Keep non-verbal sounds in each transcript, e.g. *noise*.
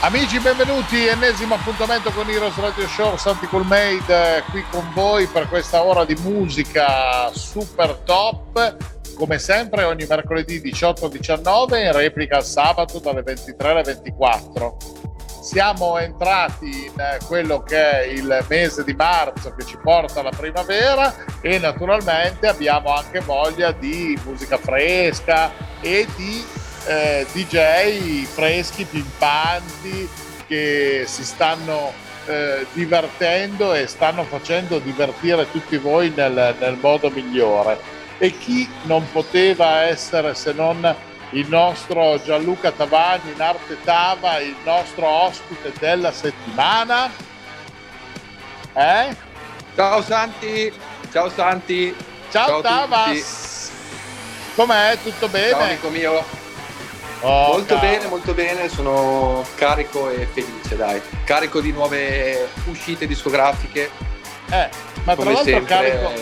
Amici, benvenuti, ennesimo appuntamento con Heroes Radio Show, Santi Coolmade qui con voi per questa ora di musica super top. Come sempre ogni mercoledì 18-19 in replica sabato dalle 23 alle 24. Siamo entrati in quello che è il mese di marzo che ci porta alla primavera e naturalmente abbiamo anche voglia di musica fresca e di eh, DJ freschi, pimpanti, che si stanno eh, divertendo e stanno facendo divertire tutti voi nel, nel modo migliore. E chi non poteva essere se non il nostro Gianluca Tavani in arte Tava, il nostro ospite della settimana? Eh? Ciao Santi, ciao Santi. Ciao, ciao Tavas. Com'è? Tutto bene? Ciao amico mio. Oh, molto caro. bene, molto bene, sono carico e felice, dai. Carico di nuove uscite discografiche. Eh, ma tra l'altro sempre... carico,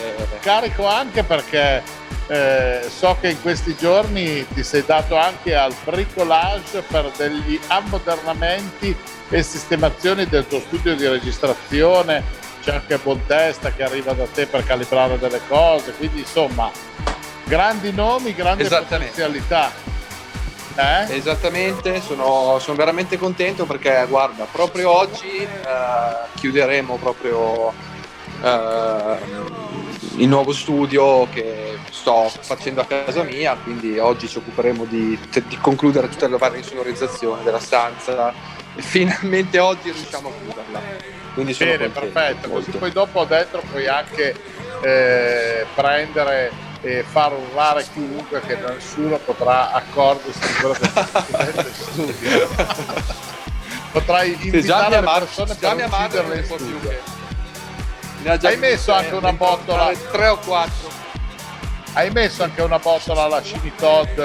carico, anche perché eh, so che in questi giorni ti sei dato anche al bricolage per degli ammodernamenti e sistemazioni del tuo studio di registrazione. C'è anche Bontesta che arriva da te per calibrare delle cose, quindi insomma, grandi nomi, grandi potenzialità. Eh? Esattamente, sono, sono, veramente contento perché guarda, proprio oggi eh, chiuderemo proprio eh, il nuovo studio che sto facendo a casa mia, quindi oggi ci occuperemo di, di concludere tutta la varia insonorizzazione della stanza e finalmente oggi riusciamo a chiuderla. Quindi sono Bene, contento, perfetto, molto. così poi dopo dentro puoi anche eh, prendere e far urlare chiunque che nessuno potrà accorgersi di quello che in studio. Potrai invitare le persone già per ucciderle in studio. Hai messo anche una botola tre o quattro. Hai messo anche una botola alla Cini Todd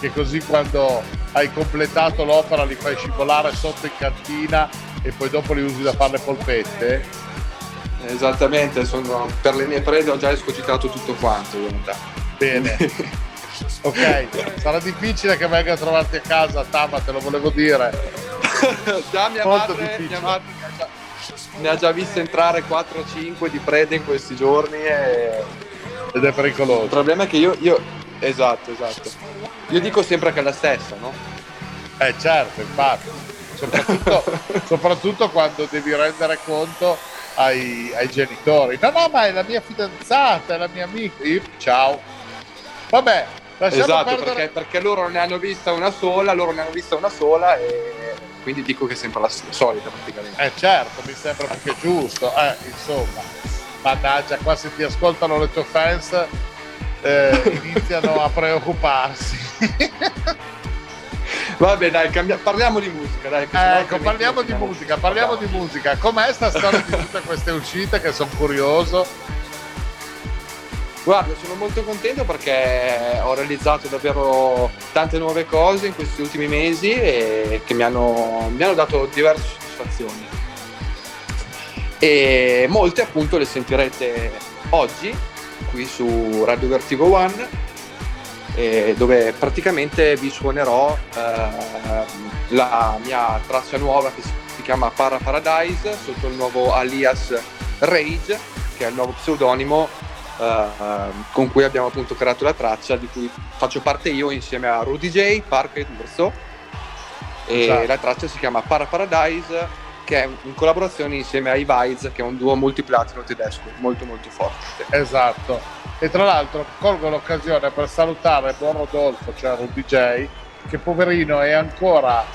che così quando hai completato l'opera li fai scivolare sotto in cantina e poi dopo li usi da fare le polpette? Esattamente, sono, per le mie prede ho già escogitato tutto quanto in realtà. Bene. *laughs* ok, sarà difficile che venga a trovarti a casa, Tama, te lo volevo dire. *laughs* già mia Molto madre, mia madre ne ha già viste entrare 4-5 di prede in questi giorni e... ed è pericoloso. Il problema è che io, io, esatto, esatto. Io dico sempre che è la stessa, no? Eh certo, infatti. Soprattutto, *laughs* soprattutto quando devi rendere conto ai, ai, genitori. No, no, ma è la mia fidanzata, è la mia amica. Io, ciao. Vabbè, lasciamo esatto, perdere... perché, perché, loro ne hanno vista una sola, loro ne hanno vista una sola e quindi dico che è sempre la solita praticamente. Eh certo, mi sembra più che giusto. Eh, insomma, mannaggia, qua se ti ascoltano le tue fans eh, *laughs* iniziano a preoccuparsi. *laughs* Vabbè, dai, cambia... parliamo di musica. Dai, ecco, parliamo di musica, parliamo di musica. Com'è sta storia di tutte queste uscite che sono curioso? Guarda, sono molto contento perché ho realizzato davvero tante nuove cose in questi ultimi mesi e che mi hanno, mi hanno dato diverse soddisfazioni. E molte appunto le sentirete oggi qui su Radio Vertigo One eh, dove praticamente vi suonerò eh, la mia traccia nuova che si chiama Para Paradise sotto il nuovo alias Rage, che è il nuovo pseudonimo eh, con cui abbiamo appunto creato la traccia di cui faccio parte io insieme a Rudy J, Park e Urso. E esatto. la traccia si chiama Para Paradise che è in collaborazione insieme ai Vides, che è un duo multiplatino tedesco molto molto forte. Esatto. E tra l'altro colgo l'occasione per salutare buon Rodolfo, cioè un DJ, che poverino è ancora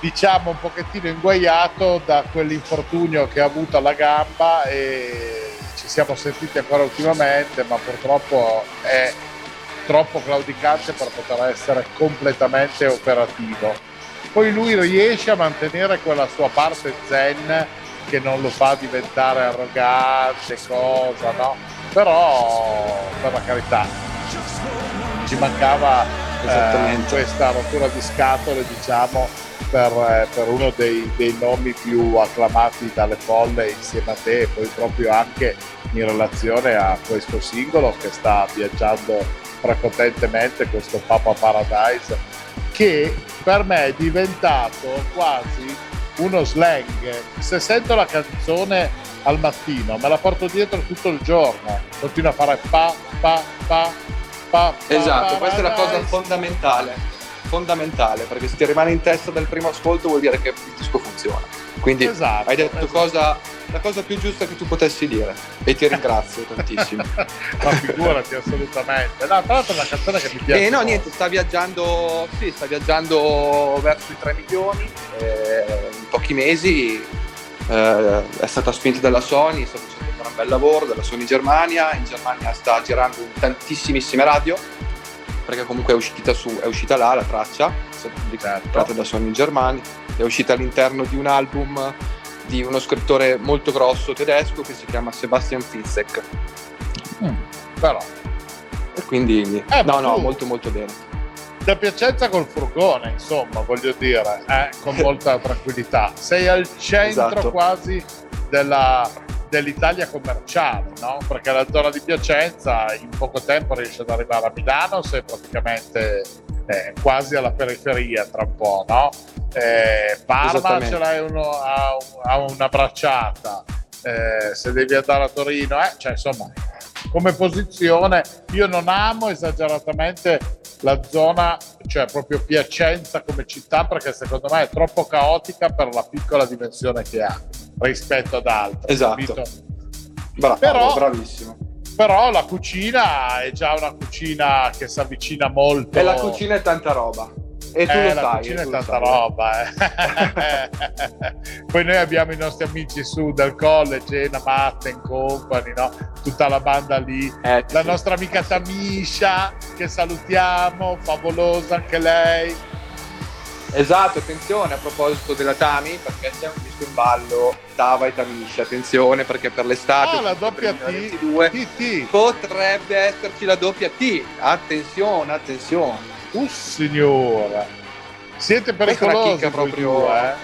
diciamo un pochettino inguaiato da quell'infortunio che ha avuto alla gamba e ci siamo sentiti ancora ultimamente, ma purtroppo è troppo claudicante per poter essere completamente operativo poi lui riesce a mantenere quella sua parte zen che non lo fa diventare arrogante, cosa, no? Però, per la carità, ci mancava eh, questa rottura di scatole, diciamo, per, eh, per uno dei, dei, nomi più acclamati dalle folle insieme a te e poi proprio anche in relazione a questo singolo che sta viaggiando prepotentemente, questo Papa Paradise, che per me è diventato quasi uno slang. Se sento la canzone al mattino, me la porto dietro tutto il giorno, continuo a fare pa, pa, pa, pa. Esatto, pa, questa è la cosa fondamentale fondamentale perché se ti rimane in testa dal primo ascolto vuol dire che il disco funziona. Quindi esatto, hai detto esatto. cosa, la cosa più giusta che tu potessi dire e ti ringrazio *laughs* tantissimo. Ma figurati assolutamente. No, tra l'altro è una canzone che mi piace. Eh, no, niente, sta viaggiando, sì, sta viaggiando verso i 3 milioni eh, in pochi mesi. Eh, è stata spinta dalla Sony, sta facendo un gran bel lavoro della Sony Germania. In Germania sta girando in tantissimissime radio perché comunque è uscita, su, è uscita là la traccia, è stata pubblicata certo. da Sony in Germania, è uscita all'interno di un album di uno scrittore molto grosso tedesco che si chiama Sebastian Fitzek. Mm, però. E quindi, eh, no, no, molto molto bene. Da Piacenza col furgone, insomma, voglio dire, eh, con molta *laughs* tranquillità. Sei al centro esatto. quasi della, dell'Italia commerciale, no? perché la zona di Piacenza in poco tempo riesce ad arrivare a Milano, sei praticamente eh, quasi alla periferia tra un po', no? Eh, Parma ce l'hai uno, a, a una bracciata, eh, se devi andare a Torino, eh, cioè insomma, come posizione io non amo esageratamente la zona, cioè proprio Piacenza come città, perché secondo me è troppo caotica per la piccola dimensione che ha rispetto ad altre. Esatto. Bravo, però, bravissimo. Però la cucina è già una cucina che si avvicina molto. E la cucina è tanta roba. E tu eh, lo la sai. cucina è tanta roba. Eh. *laughs* Poi noi abbiamo i nostri amici su del college, Ena Matten Company, no? tutta la banda lì. Eh, la sì. nostra amica Tamisha, che salutiamo, favolosa anche lei Esatto, attenzione a proposito della Tami, perché c'è un disco in ballo, Tava e Tamisha, attenzione perché per l'estate ah, la doppia T, T, potrebbe esserci la doppia T, attenzione, attenzione. Uh signora, siete pericolosi proprio, due,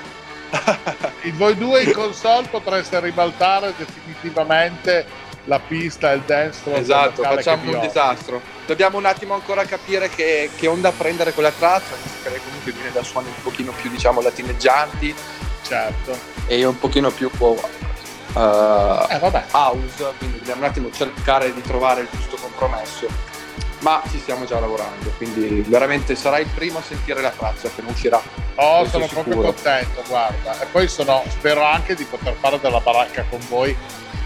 eh? I voi due in console potreste ribaltare definitivamente la pista il dance floor. Esatto, facciamo un disastro. Dobbiamo un attimo ancora capire che, che onda prendere quella traccia, perché comunque viene da suoni un pochino più diciamo latineggianti. Certo. E un pochino più uh, eh, house, quindi dobbiamo un attimo cercare di trovare il giusto compromesso. Ma ci stiamo già lavorando, quindi veramente sarai il primo a sentire la traccia che non uscirà. Oh, sono sicuro. proprio contento, guarda. E poi sono, spero anche di poter fare della baracca con voi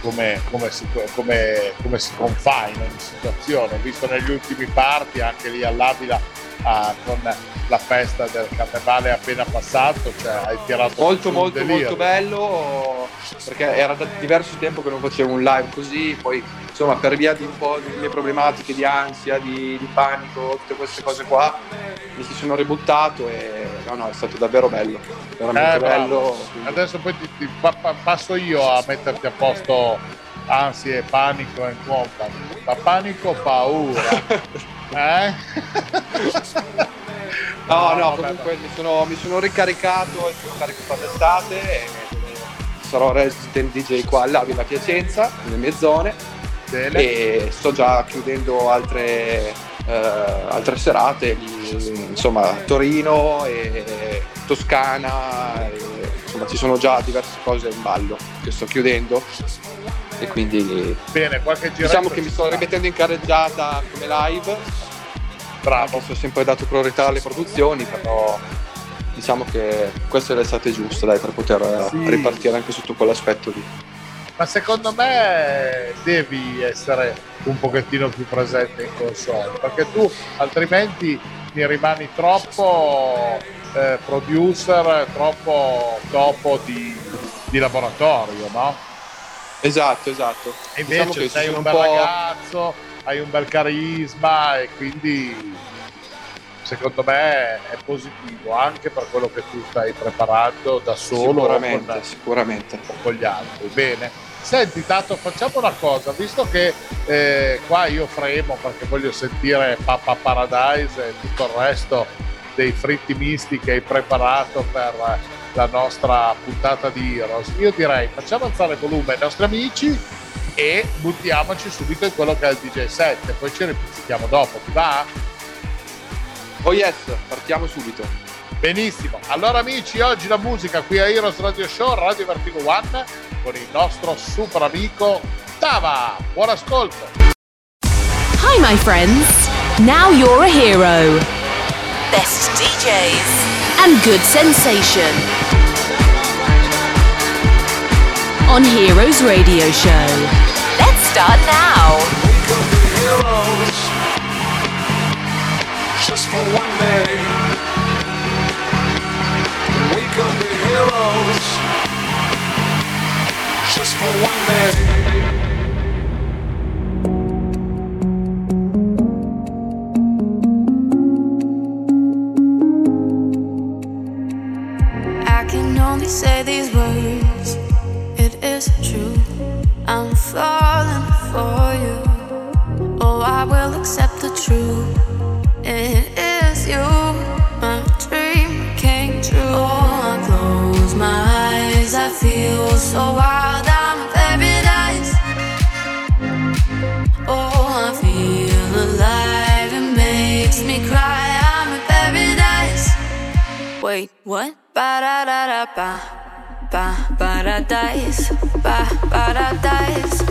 come, come, si, come, come si confà in ogni situazione. Ho visto negli ultimi parti, anche lì all'Avila, ah, con la festa del carnevale appena passato, cioè hai tirato molto molto molto bello perché era da diverso tempo che non facevo un live così, poi insomma per via di un po' di mie problematiche di ansia, di, di panico, tutte queste cose qua, mi si sono ributtato e no no è stato davvero bello, veramente eh, bello. Adesso poi ti, ti pa- pa- passo io a metterti a posto ansie, panico e compagni. Ma panico, paura. *laughs* eh? *laughs* No, no, comunque mi sono, mi sono ricaricato e sono carico per l'estate e sarò resident DJ qua all'Avila Piacenza, nelle mie zone. Bene. E sto già chiudendo altre, eh, altre serate, insomma Torino e Toscana, e, insomma ci sono già diverse cose in ballo che sto chiudendo e quindi Bene, qualche diciamo che mi sto rimettendo in carreggiata come live Bravo. Ho sempre dato priorità alle produzioni, però diciamo che questa è l'estate giusta dai, per poter sì. ripartire anche sotto quell'aspetto lì. Ma secondo me devi essere un pochettino più presente in console, perché tu altrimenti mi rimani troppo eh, producer, troppo dopo di, di laboratorio, no? Esatto, esatto. E invece diciamo sei un, un bel ragazzo, hai un bel carisma e quindi secondo me è positivo anche per quello che tu stai preparando da solo sicuramente, con, sicuramente. O con gli altri. Bene. Senti Tato, facciamo una cosa, visto che eh, qua io fremo perché voglio sentire Papa Paradise e tutto il resto dei fritti misti che hai preparato per la nostra puntata di Heroes, io direi facciamo alzare il volume ai nostri amici e buttiamoci subito in quello che è il DJ 7, poi ci ripetiamo dopo, ti va? Oh yes, partiamo subito. Benissimo, allora amici, oggi la musica qui a Heroes Radio Show, Radio Vertigo One, con il nostro super amico Tava. Buon ascolto! Hi my friends, now you're a hero. Best DJs and good sensation. On Heroes Radio Show. Let's start now. just for one day. We could be heroes just for one day. I can only say these words. It is true. I'm falling for you. Oh, I will accept the truth. It is you, my dream came true. Oh, I close my eyes, I feel so wild. I'm in paradise. Oh, I feel alive, it makes me cry. I'm in paradise. Wait, what? Ba da da da ba, ba paradise, ba paradise,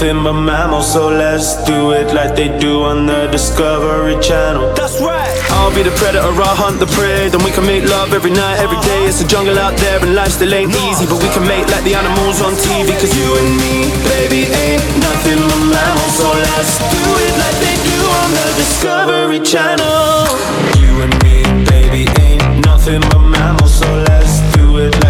nothing but mammals, so let's do it like they do on the Discovery Channel. That's right. I'll be the predator, I'll hunt the prey. Then we can make love every night, every uh-huh. day. It's a jungle out there, and life still ain't easy, but we can make like the animals on TV. Cause you and me, baby, ain't nothing but mammals, so let's do it like they do on the Discovery Channel. You and me, baby, ain't nothing but mammals, so let's do it like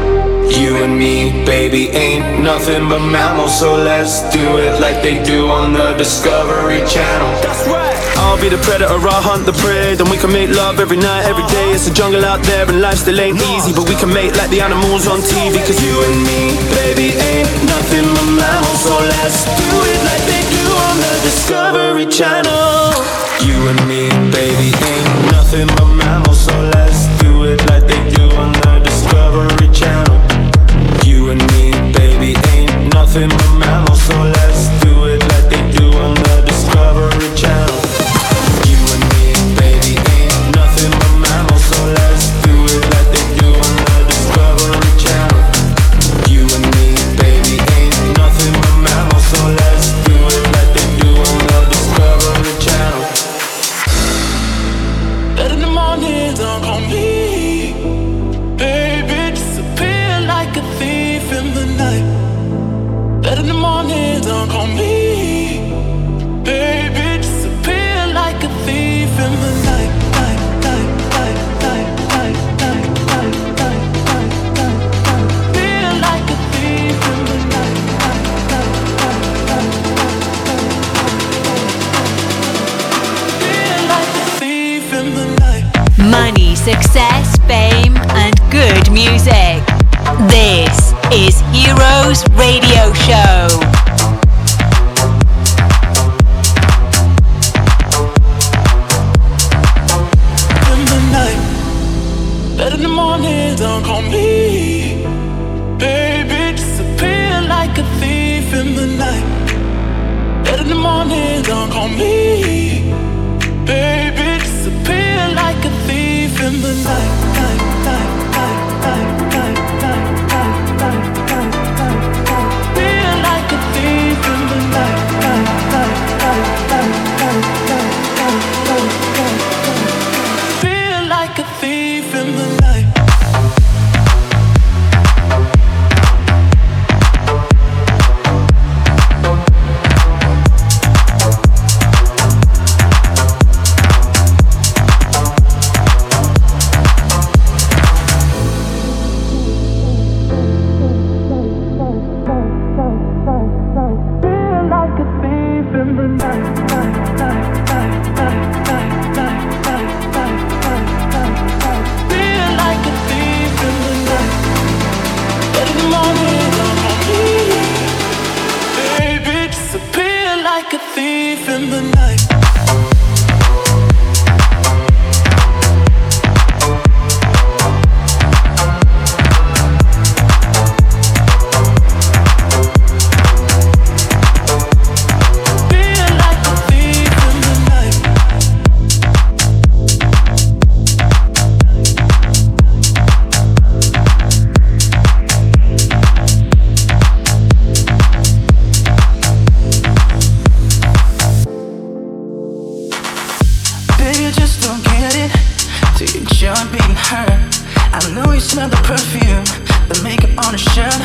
You and me, baby, ain't nothing but mammals, so let's do it like they do on the Discovery Channel. That's right. I'll be the predator, I'll hunt the prey. Then we can make love every night, every day. It's a jungle out there, and life still ain't easy. But we can make like the animals on TV. Cause you and me, baby, ain't nothing but mammals. So let's do it like they do on the Discovery Channel. You and me, baby, ain't nothing but mammals. So let's do it like Fumé un solo I know you smell the perfume, the makeup on her shirt.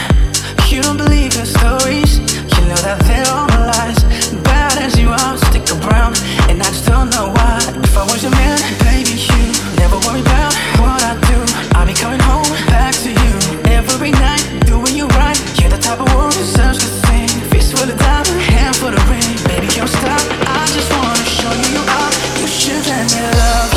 You don't believe your stories, you know that they're all lies. Bad as you are, stick around, and I just don't know why. If I was your man, baby, you never worry about what I do. I'll be coming home back to you every night, doing you right. You're the type of woman who deserves the thing. Fist for the diamond, hand for the ring. Baby, don't stop. I just wanna show you you are. You should let me love.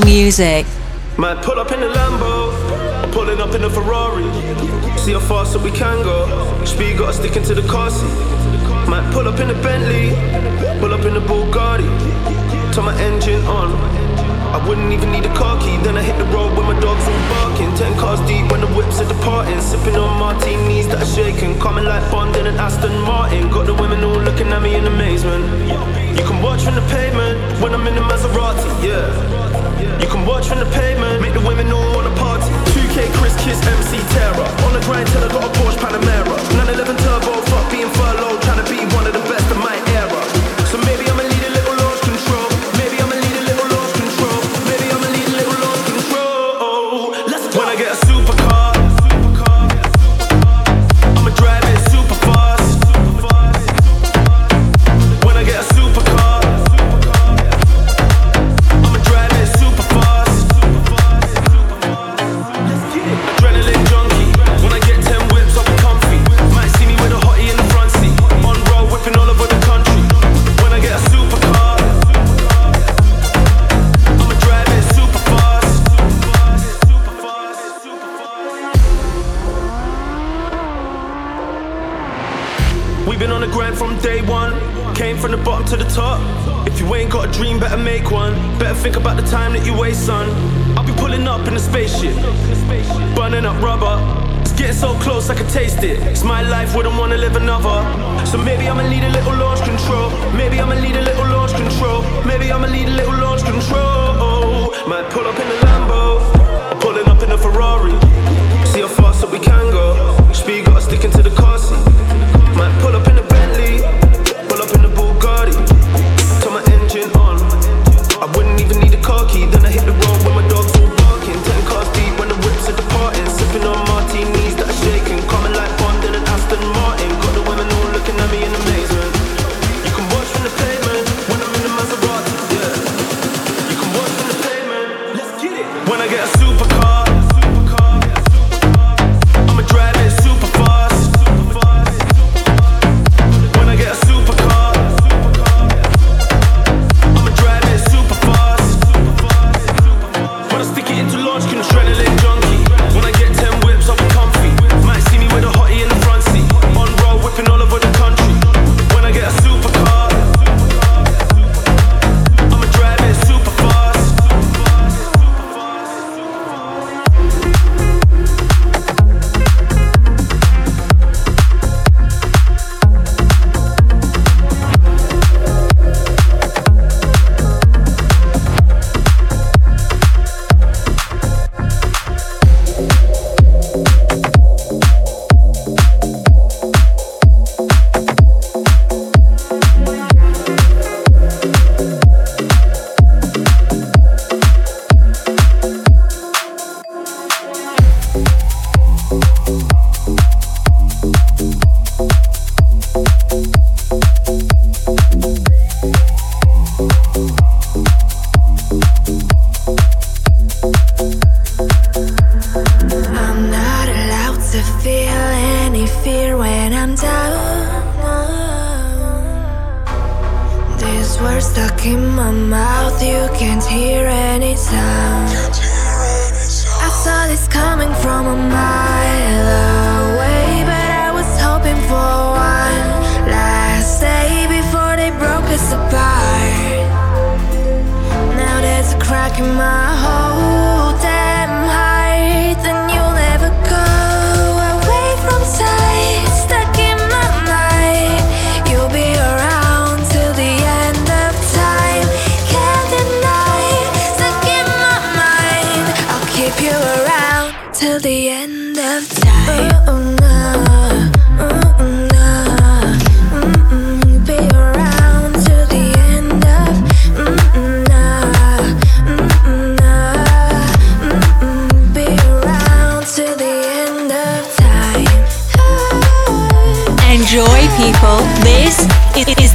music.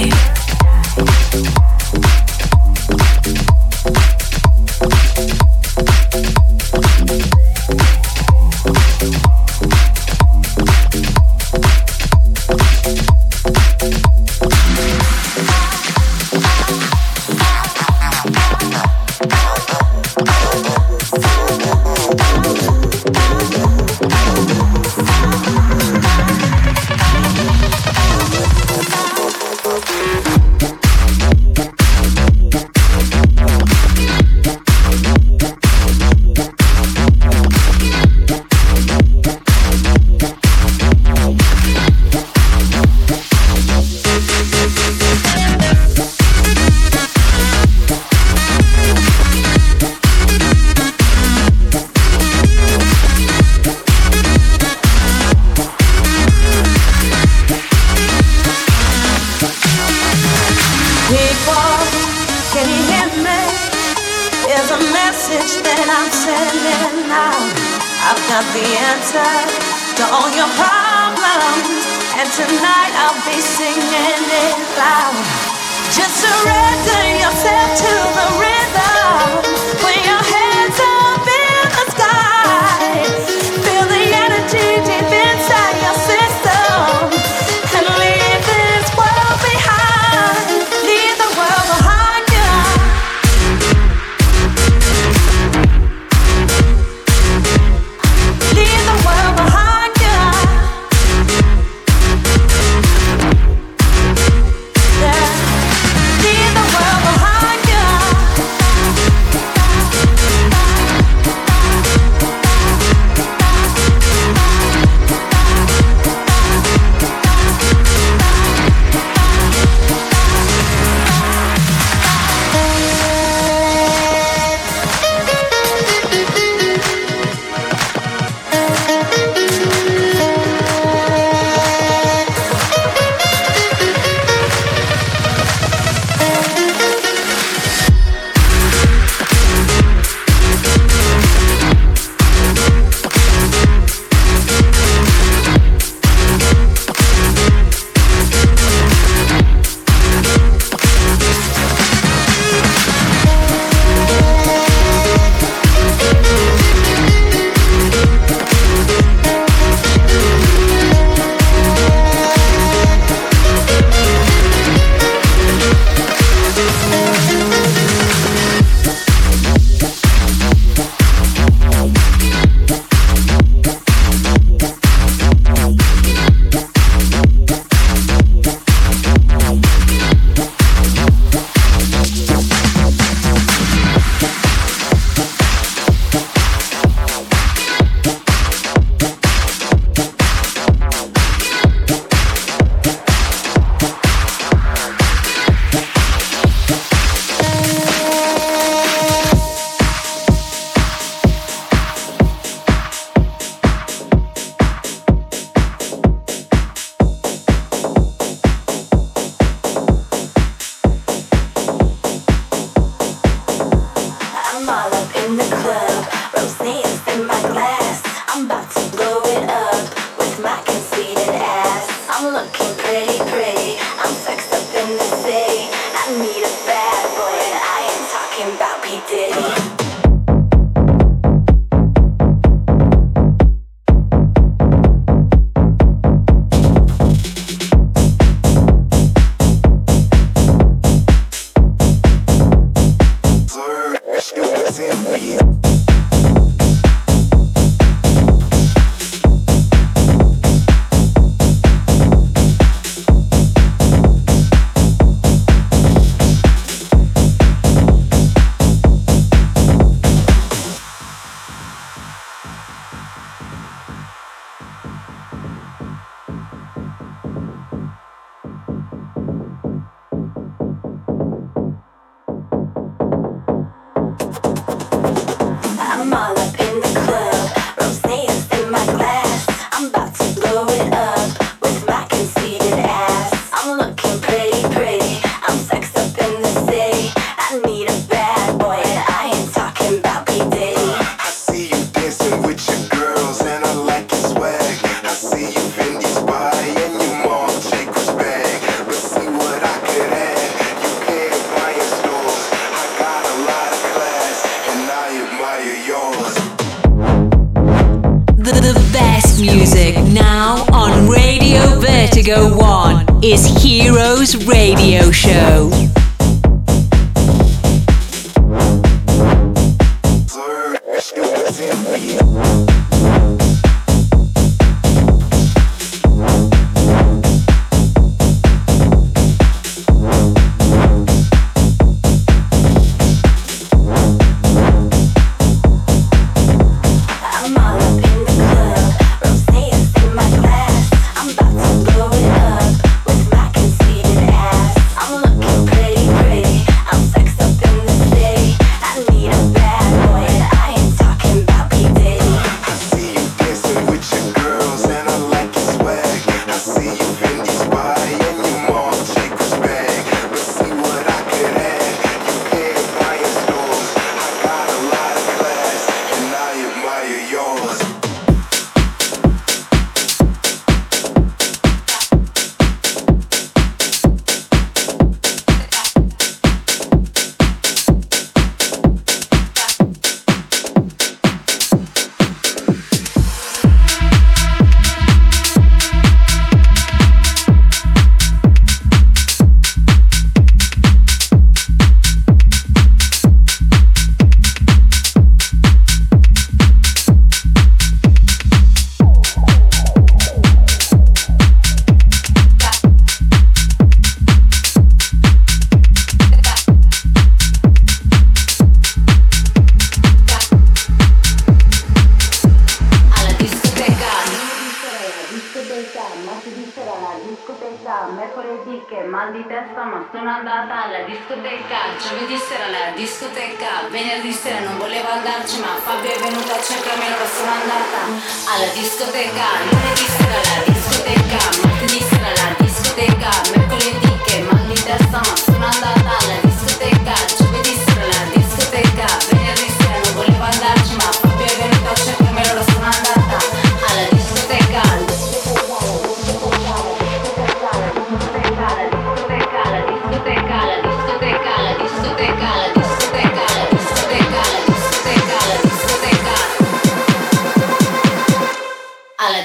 life.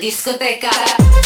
discoteca.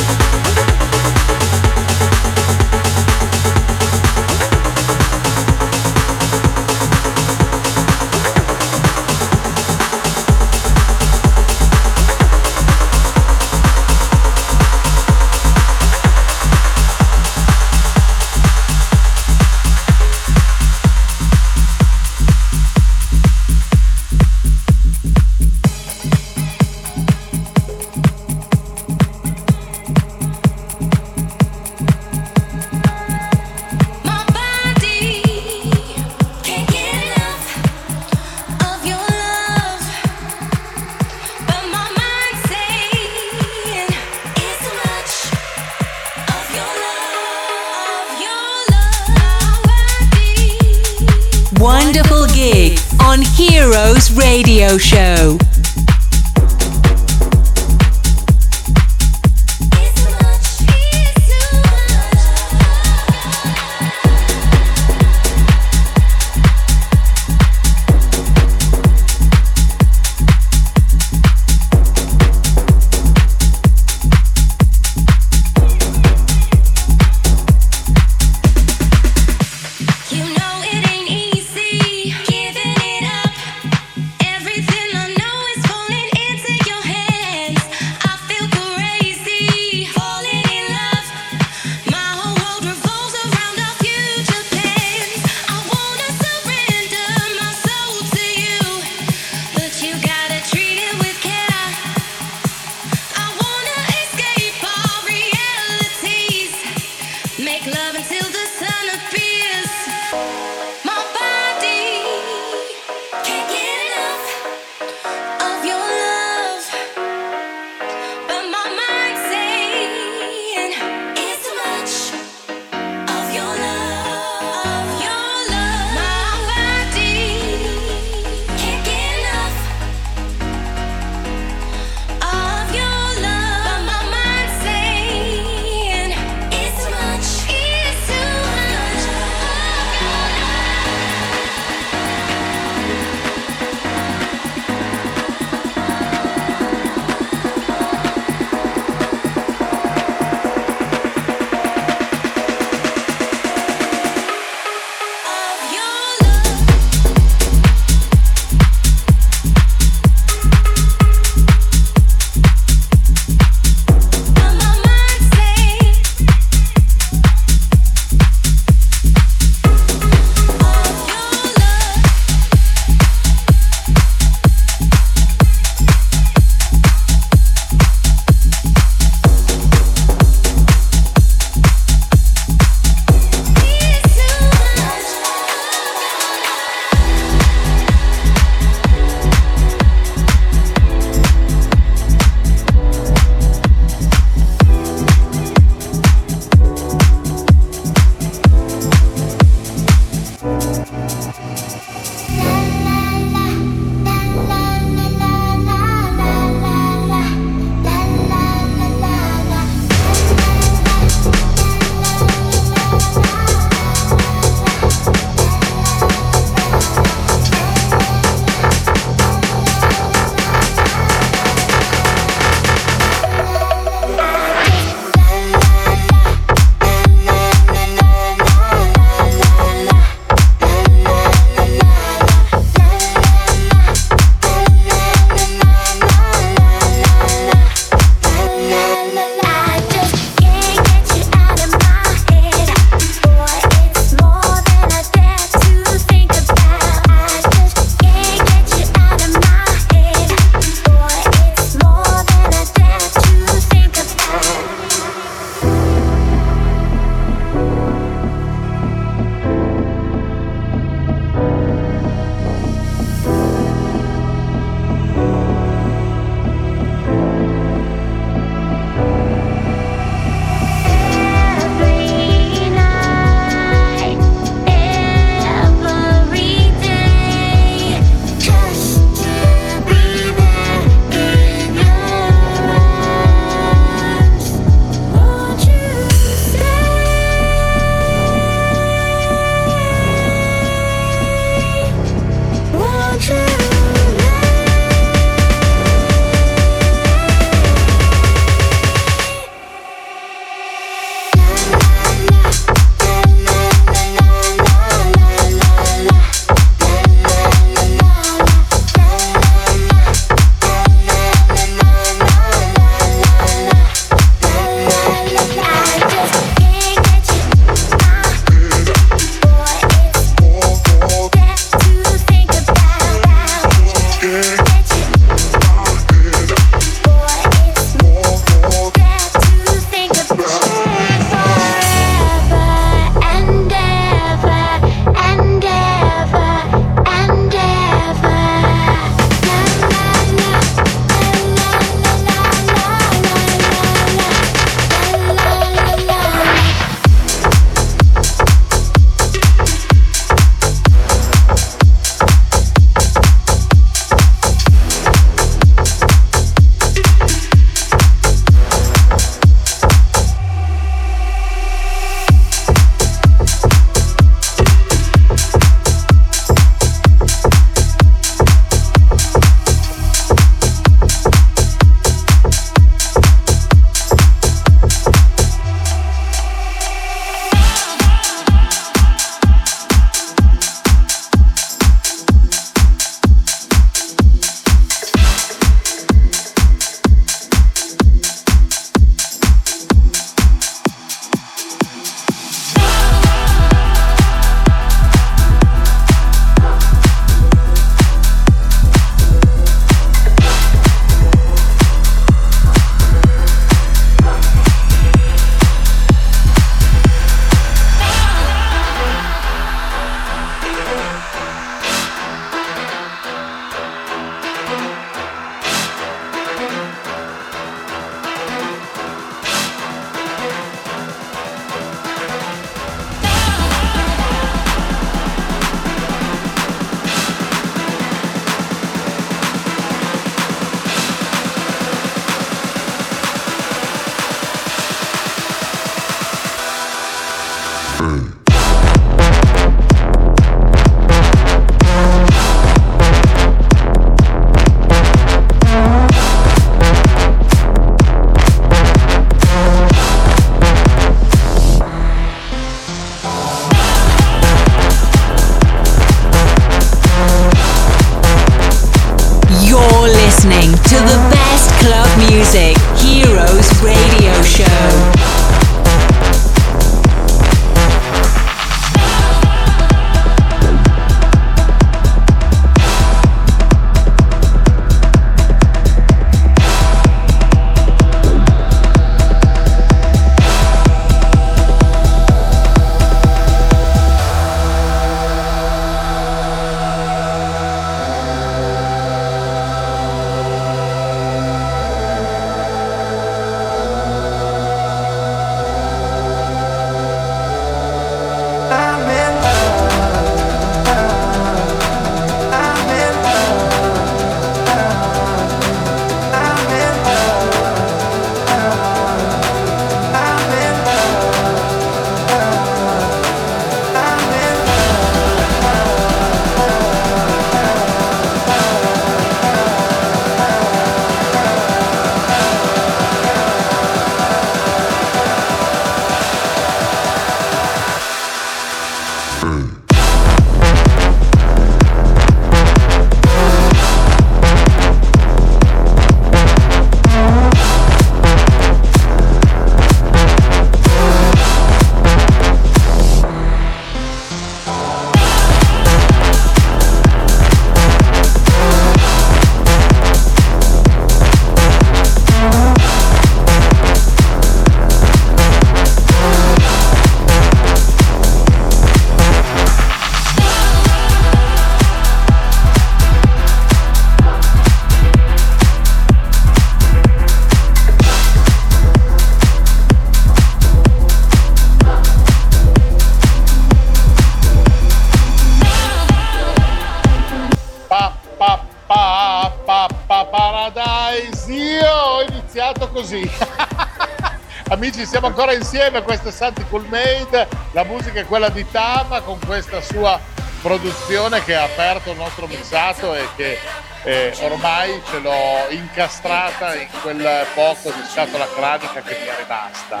Ancora insieme. Questo è Santi Cool Made. La musica è quella di Tama con questa sua produzione che ha aperto il nostro mixato e che eh, ormai ce l'ho incastrata in quel poco di scatola cranica che mi è rimasta.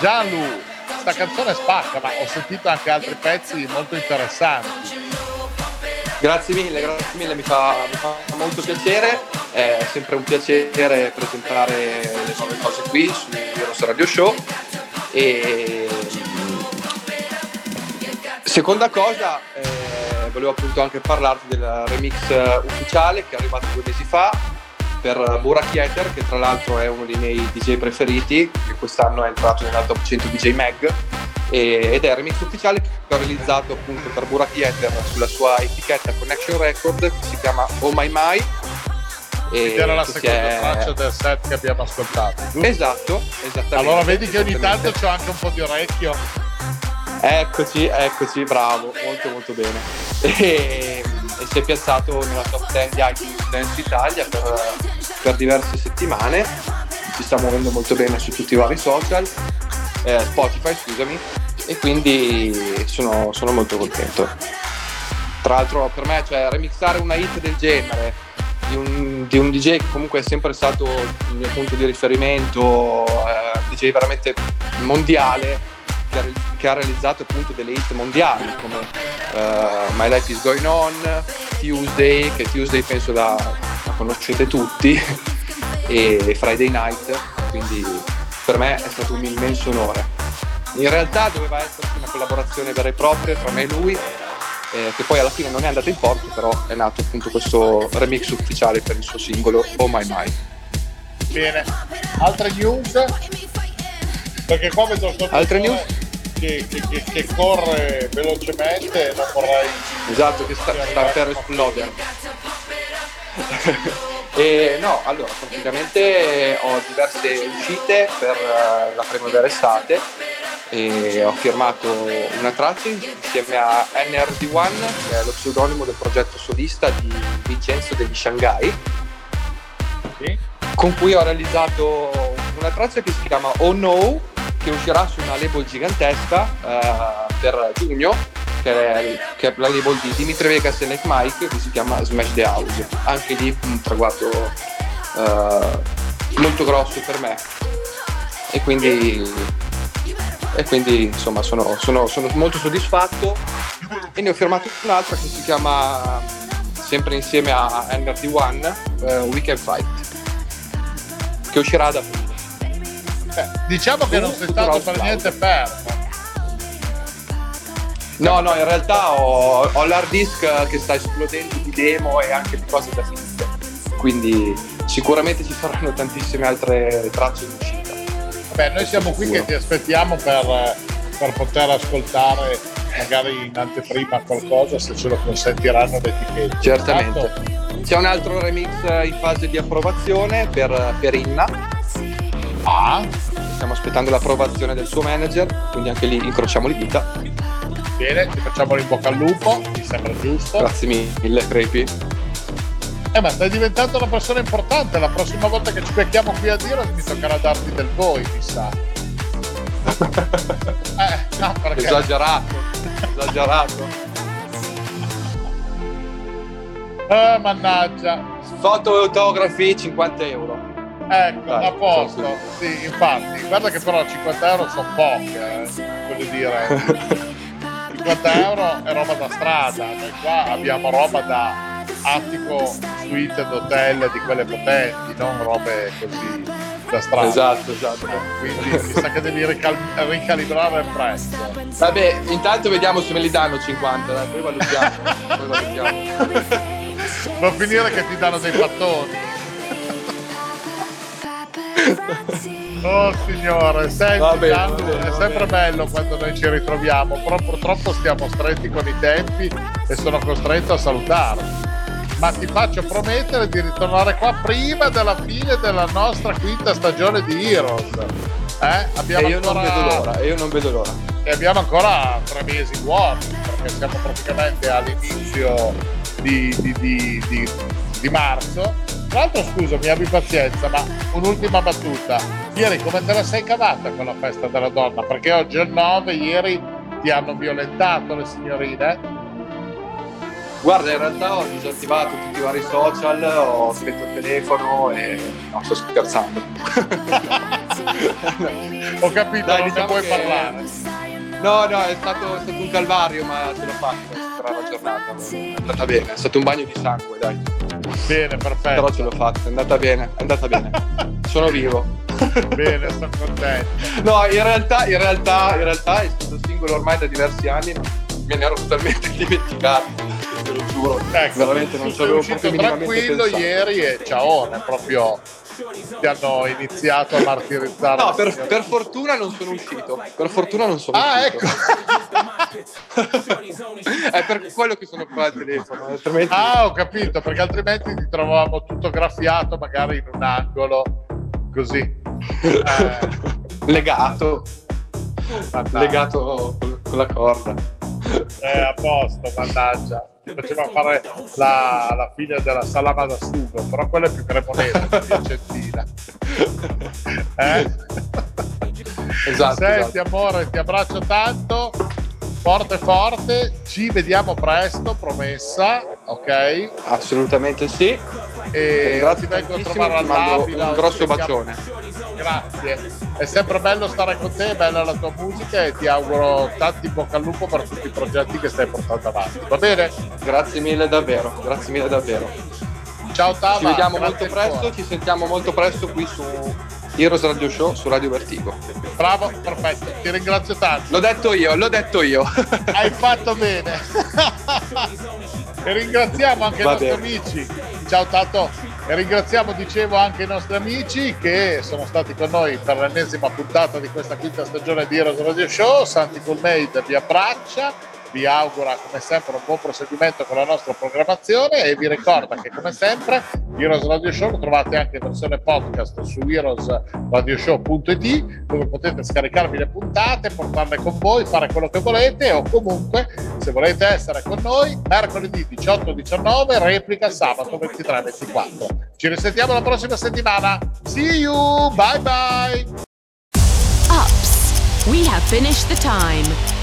Gianlu, sta canzone spacca, ma ho sentito anche altri pezzi molto interessanti. Grazie mille, grazie mille, mi fa, mi fa molto piacere, è sempre un piacere presentare le nuove cose qui su Heroes Radio Show. E seconda cosa, eh, volevo appunto anche parlarti del remix eh, ufficiale che è arrivato due mesi fa per Burak Yeter, che tra l'altro è uno dei miei DJ preferiti, che quest'anno è entrato nella top 100 DJ Mag. Ed è il remix ufficiale che ho realizzato appunto per Burak Yeter sulla sua etichetta Connection Record che si chiama Oh My My Ed era la seconda è- traccia del set che abbiamo ascoltato. giusto? esatto esattamente Allora vedi che ogni tanto c'ho anche un po' di orecchio. eccoci eccoci bravo molto molto bene e, e si è piazzato nella top 10 di iTunes Dance Italia per, per diverse settimane si sta muovendo molto bene su tutti i vari social eh, Spotify scusami e quindi sono, sono molto contento tra l'altro per me cioè remixare una hit del genere di un, di un DJ che comunque è sempre stato il mio punto di riferimento eh, DJ veramente mondiale che ha, che ha realizzato appunto delle hit mondiali come eh, My Life is Going On Tuesday che Tuesday penso la, la conoscete tutti e Friday Night quindi per me è stato un immenso onore. In realtà doveva esserci una collaborazione vera e propria tra me e lui eh, che poi alla fine non è andata in porto però è nato appunto questo remix ufficiale per il suo singolo Oh My My Bene. Altre news? Perché qua vedo Altre news? Che, che- che- che corre velocemente e non vorrei... esatto che sta, sta per esplodere *laughs* e no allora praticamente ho diverse uscite per eh, la primavera estate e ho firmato una traccia insieme a NRD1 che è lo pseudonimo del progetto solista di Vincenzo degli Shanghai Sì? con cui ho realizzato una traccia che si chiama Oh No, che uscirà su una label gigantesca eh, per giugno, che è, che è la label di Dimitri Vegas e Nick Mike, che si chiama Smash the House. Anche lì un traguardo eh, molto grosso per me. E quindi, e quindi insomma sono, sono- sono molto soddisfatto e ne ho firmato un'altra che si chiama sempre insieme a Energy One, eh, Weekend Fight, che uscirà da aprile. Eh, diciamo che non sei stato per niente fermo. No, no, in realtà ho, ho l'hard disk che sta esplodendo di demo e anche di cose da finite. Quindi sicuramente ci saranno tantissime altre tracce in uscita. Vabbè, noi siamo qui che ti aspettiamo per, per poter ascoltare magari in anteprima qualcosa se ce lo consentiranno le etichette. Certamente. Intanto- C'è un altro remix in fase di approvazione per, per Inna. Ah, Stiamo aspettando l'approvazione del suo manager, quindi anche lì incrociamo le dita. bene, ti facciamo in bocca al lupo, mi sembra giusto. Grazie mille, Creepy. Eh, ma stai diventando una persona importante. La prossima volta che ci becchiamo qui a dire mi toccherà darti del voi, mi sa. *laughs* eh, no, perché Esagerato, esagerato. Eh, mannaggia. Foto e autografi 50 euro. Ecco, Dai, a posto. Sì, infatti. Guarda che però 50 euro sono poche, eh. voglio dire. *laughs* 50 euro è roba da strada. Noi qua abbiamo roba da attico suite ed hotel di quelle potenti, non robe così da strada. Esatto, esatto. Quindi mi sa che devi rical- ricalibrare il prezzo. Vabbè, intanto vediamo se me li danno 50, dai, poi valutiamo. poi valutiamo. Va a finire che ti danno dei pattoni. Oh signore, senti, Va bene, Gianni, va bene, è sempre bello quando noi ci ritroviamo, però purtroppo stiamo stretti con i tempi e sono costretto a salutarti. Ma ti faccio promettere di ritornare qua prima della fine della nostra quinta stagione di Heroes. Eh? Abbiamo E io non ancora- vedo l'ora, e io non vedo l'ora. e abbiamo ancora tre mesi buoni perché siamo praticamente all'inizio di, di- di- di- di marzo. Tra l'altro scusami, abbi pazienza, ma un'ultima battuta. Ieri come te la sei cavata con la festa della donna? Perché oggi è il 9, ieri ti hanno violentato le signorine? Guarda, in realtà ho disattivato tutti i vari social, ho spento il telefono e no, sto scherzando. *laughs* Ho capito, Dai, non diciamo ne puoi che- parlare. No, no, è stato, è stato un calvario, ma ce l'ho fatta per la giornata. È andata bene, è stato un bagno di sangue, dai. Bene, Però perfetto. ce l'ho fatta, è andata bene, è andata bene. Sono vivo. Bene, sono contento. No, in realtà, in realtà, in realtà, essendo singolo ormai da diversi anni, me ne ero totalmente *laughs* dimenticato, te lo giuro. Ecco, Veramente non ci avevo uscito proprio minimamente tranquillo pensato. ieri e ciaone, proprio ti hanno iniziato a martirizzare. No, per, per fortuna non sono uscito. Per fortuna non sono Ah, uscito. ecco. *laughs* È per quello che sono qua al telefono, altrimenti. Ah, ho capito, perché altrimenti ti trovavamo tutto graffiato magari in un angolo, così. Eh, *laughs* Legato. mannaggia. Legato con, con la corda. Eh, a posto, mannaggia. Ti faceva fare la, la figlia della salama da sugo, però quella è più cremonese, piacentina. *laughs* *laughs* Eh? Esatto. Senti esatto. amore, ti abbraccio tanto, forte forte, ci vediamo presto, promessa, ok? Assolutamente sì. E Grazie ti vengo a trovare all'Aquila, un grosso bacione. Grazie, è sempre bello stare con te, bella la tua musica e ti auguro tanti bocca al lupo per tutti i progetti che stai portando avanti, va bene? Grazie mille davvero, grazie mille davvero. Ciao Tava, Ci vediamo molto presto, ci sentiamo molto presto qui su Heroes Radio Show su Radio Vertigo. Bravo, perfetto, ti ringrazio tanto. L'ho detto io, l'ho detto io. *laughs* Hai fatto bene. *laughs* e ringraziamo anche Va i nostri bene. amici. Ciao Tato. E ringraziamo, dicevo, anche i nostri amici che sono stati con noi per l'ennesima puntata di questa quinta stagione di Heroes Radio Show. Santi Colmade vi abbraccia, vi augura come sempre un buon proseguimento con la nostra programmazione e vi ricorda che come sempre Heroes Radio Show lo trovate anche in versione podcast su heroesradioshow.it dove potete scaricarvi le puntate, portarle con voi, fare quello che volete o comunque se volete essere con noi mercoledì 18-19 replica sabato 23-24 ci risentiamo la prossima settimana. See you. Bye bye. Ups, we have finished the time.